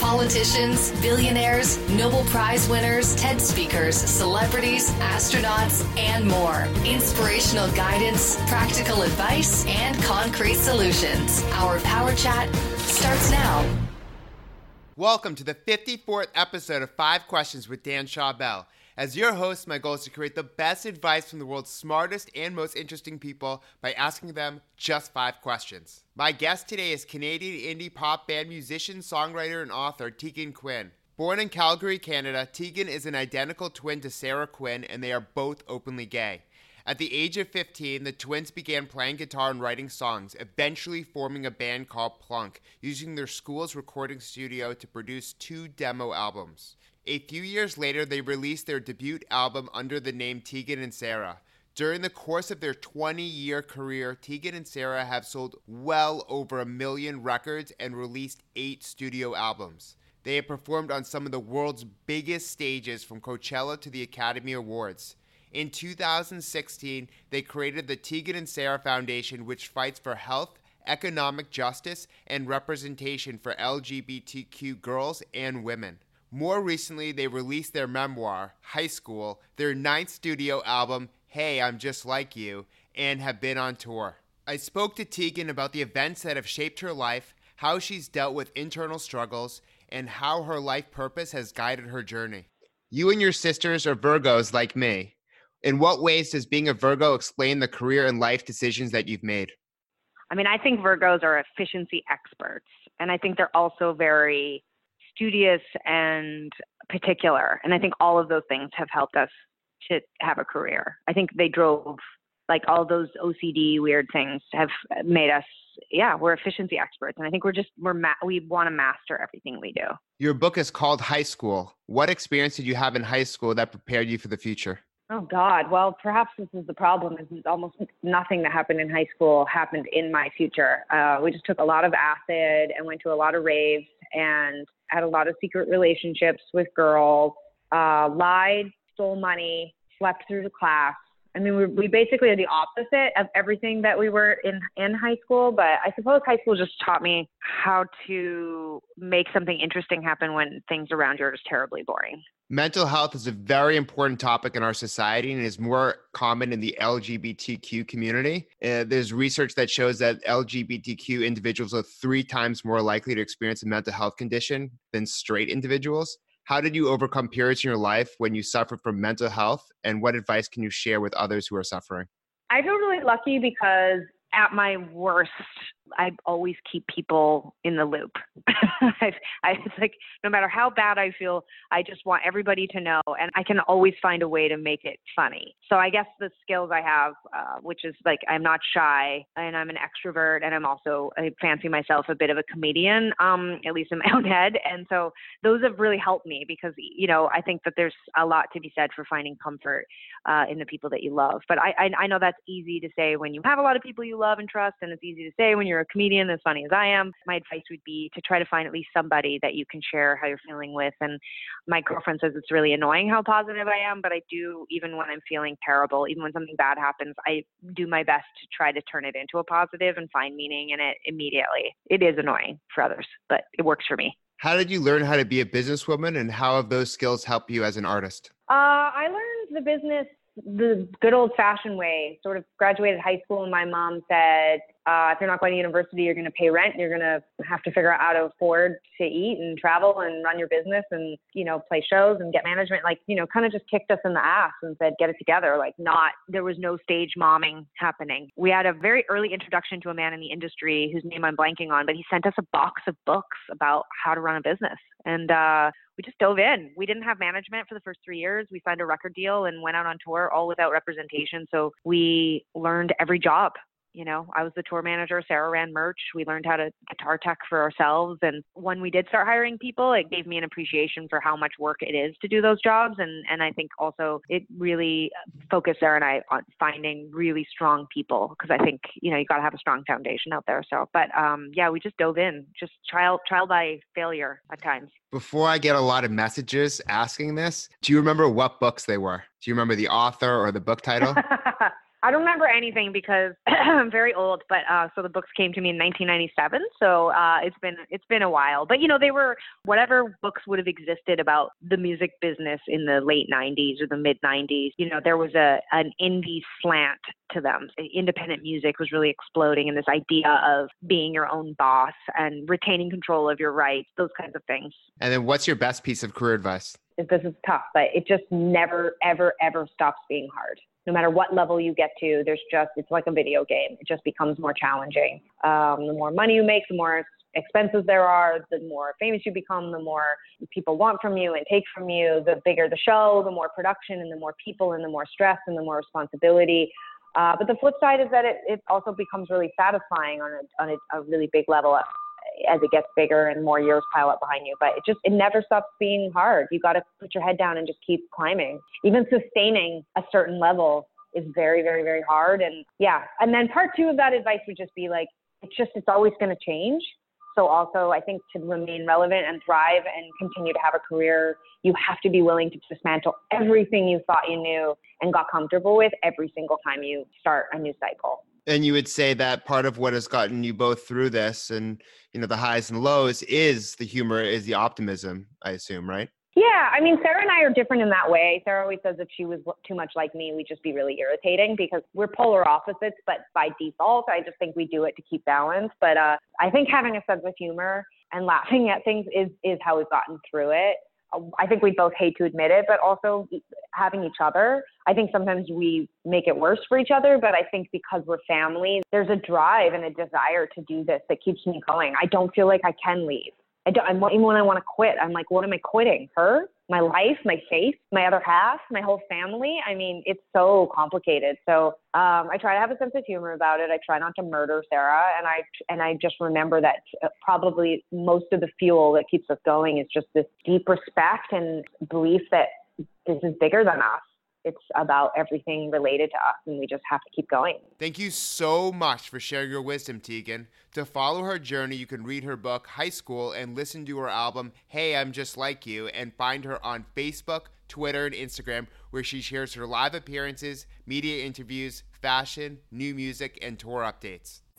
politicians, billionaires, Nobel Prize winners, TED speakers, celebrities, astronauts, and more. Inspirational guidance, practical advice, and concrete solutions. Our Power Chat starts now. Welcome to the 54th episode of Five Questions with Dan Schawbel. As your host, my goal is to create the best advice from the world's smartest and most interesting people by asking them just five questions. My guest today is Canadian indie pop band musician, songwriter, and author Tegan Quin. Born in Calgary, Canada, Tegan is an identical twin to Sara Quin, and they are both openly gay. At the age of 15, the twins began playing guitar and writing songs, eventually forming a band called Plunk, using their school's recording studio to produce two demo albums. A few years later, they released their debut album under the name Tegan and Sara. During the course of their 20 year career, Tegan and Sara have sold well over a million records and released eight studio albums. They have performed on some of the world's biggest stages from Coachella to the Academy Awards. In 2016, they created the Tegan and Sara Foundation, which fights for health, economic justice, and representation for LGBTQ girls and women. More recently, they released their memoir, High School, their ninth studio album, Hey, I'm Just Like You, and have been on tour. I spoke to Tegan about the events that have shaped her life, how she's dealt with internal struggles, and how her life purpose has guided her journey. You and your sisters are Virgos like me. In what ways does being a Virgo explain the career and life decisions that you've made? I mean, I think Virgos are efficiency experts, and I think they're also very studious and particular. And I think all of those things have helped us to have a career. I think they drove like all those OCD weird things have made us yeah, we're efficiency experts and I think we're just we're ma- we want to master everything we do. Your book is called High School. What experience did you have in high school that prepared you for the future? Oh God. Well, perhaps this is the problem. Is almost nothing that happened in high school happened in my future. Uh, we just took a lot of acid and went to a lot of raves and had a lot of secret relationships with girls, uh, lied, stole money, slept through the class. I mean, we, we basically are the opposite of everything that we were in in high school. But I suppose high school just taught me how to make something interesting happen when things around you are just terribly boring. Mental health is a very important topic in our society and is more common in the LGBTQ community. Uh, there's research that shows that LGBTQ individuals are three times more likely to experience a mental health condition than straight individuals. How did you overcome periods in your life when you suffered from mental health, and what advice can you share with others who are suffering? I feel really lucky because at my worst, I always keep people in the loop. I, it's like no matter how bad I feel, I just want everybody to know, and I can always find a way to make it funny. So I guess the skills I have, uh, which is like I'm not shy, and I'm an extrovert, and I'm also I fancy myself a bit of a comedian, um, at least in my own head. And so those have really helped me because you know I think that there's a lot to be said for finding comfort uh, in the people that you love. But I, I I know that's easy to say when you have a lot of people you love and trust, and it's easy to say when you're a comedian as funny as I am. My advice would be to try to find at least somebody that you can share how you're feeling with. And my girlfriend says it's really annoying how positive I am, but I do, even when I'm feeling terrible, even when something bad happens, I do my best to try to turn it into a positive and find meaning in it immediately. It is annoying for others, but it works for me. How did you learn how to be a businesswoman and how have those skills helped you as an artist? Uh, I learned the business the good old fashioned way. Sort of graduated high school, and my mom said, uh, if you're not going to university, you're going to pay rent. You're going to have to figure out how to afford to eat and travel and run your business and, you know, play shows and get management. Like, you know, kind of just kicked us in the ass and said, get it together. Like, not, there was no stage momming happening. We had a very early introduction to a man in the industry whose name I'm blanking on, but he sent us a box of books about how to run a business. And, uh, we just dove in. We didn't have management for the first three years. We signed a record deal and went out on tour all without representation. So we learned every job You know, I was the tour manager. Sara ran merch. We learned how to guitar tech for ourselves. And when we did start hiring people, it gave me an appreciation for how much work it is to do those jobs. And and I think also it really focused Sara and I on finding really strong people because I think you know you got to have a strong foundation out there. So, but um, yeah, we just dove in, just trial trial by failure at times. Before I get a lot of messages asking this, do you remember what books they were? Do you remember the author or the book title? I don't remember anything because I'm very old, but uh, so the books came to me in 1997. So uh, it's been it's been a while. But you know, they were whatever books would have existed about the music business in the late 90s or the mid 90s. You know, there was a an indie slant to them. Independent music was really exploding, and this idea of being your own boss and retaining control of your rights, those kinds of things. And then, what's your best piece of career advice? This is tough, but it just never, ever, ever stops being hard no matter what level you get to, there's just, it's like a video game. It just becomes more challenging. Um, the more money you make, the more expenses there are, the more famous you become, the more people want from you and take from you, the bigger the show, the more production and the more people and the more stress and the more responsibility. Uh, but the flip side is that it, it also becomes really satisfying on a, on a, a really big level as it gets bigger and more years pile up behind you. But it just it never stops being hard. You got to put your head down and just keep climbing. Even sustaining a certain level is very, very, very hard. And yeah, and then part two of that advice would just be like it's just it's always going to change. So also, I think to remain relevant and thrive and continue to have a career, you have to be willing to dismantle everything you thought you knew and got comfortable with every single time you start a new cycle and you would say that part of what has gotten you both through this and you know the highs and lows is the humor is the optimism i assume right? Yeah i mean sara and i are different in that way. Sara always says if she was too much like me we'd just be really irritating because we're polar opposites but by default i just think we do it to keep balance. But uh, i think having a sense of humor and laughing at things is is how we've gotten through it I think we both hate to admit it, but also having each other. I think sometimes we make it worse for each other, but I think because we're family, there's a drive and a desire to do this that keeps me going. I don't feel like I can leave. I don't, I'm, even when I want to quit, I'm like, what am I quitting? Her? My life, my faith, my other half, my whole family. I mean, it's so complicated. So um, I try to have a sense of humor about it. I try not to murder Sara, and I and I just remember that uh, probably most of the fuel that keeps us going is just this deep respect and belief that this is bigger than us it's about everything related to us and we just have to keep going. Thank you so much for sharing your wisdom, Tegan. To follow her journey, you can read her book, High School, and listen to her album, Hey, I'm Just Like You, and find her on Facebook, Twitter, and Instagram, where she shares her live appearances, media interviews, fashion, new music, and tour updates.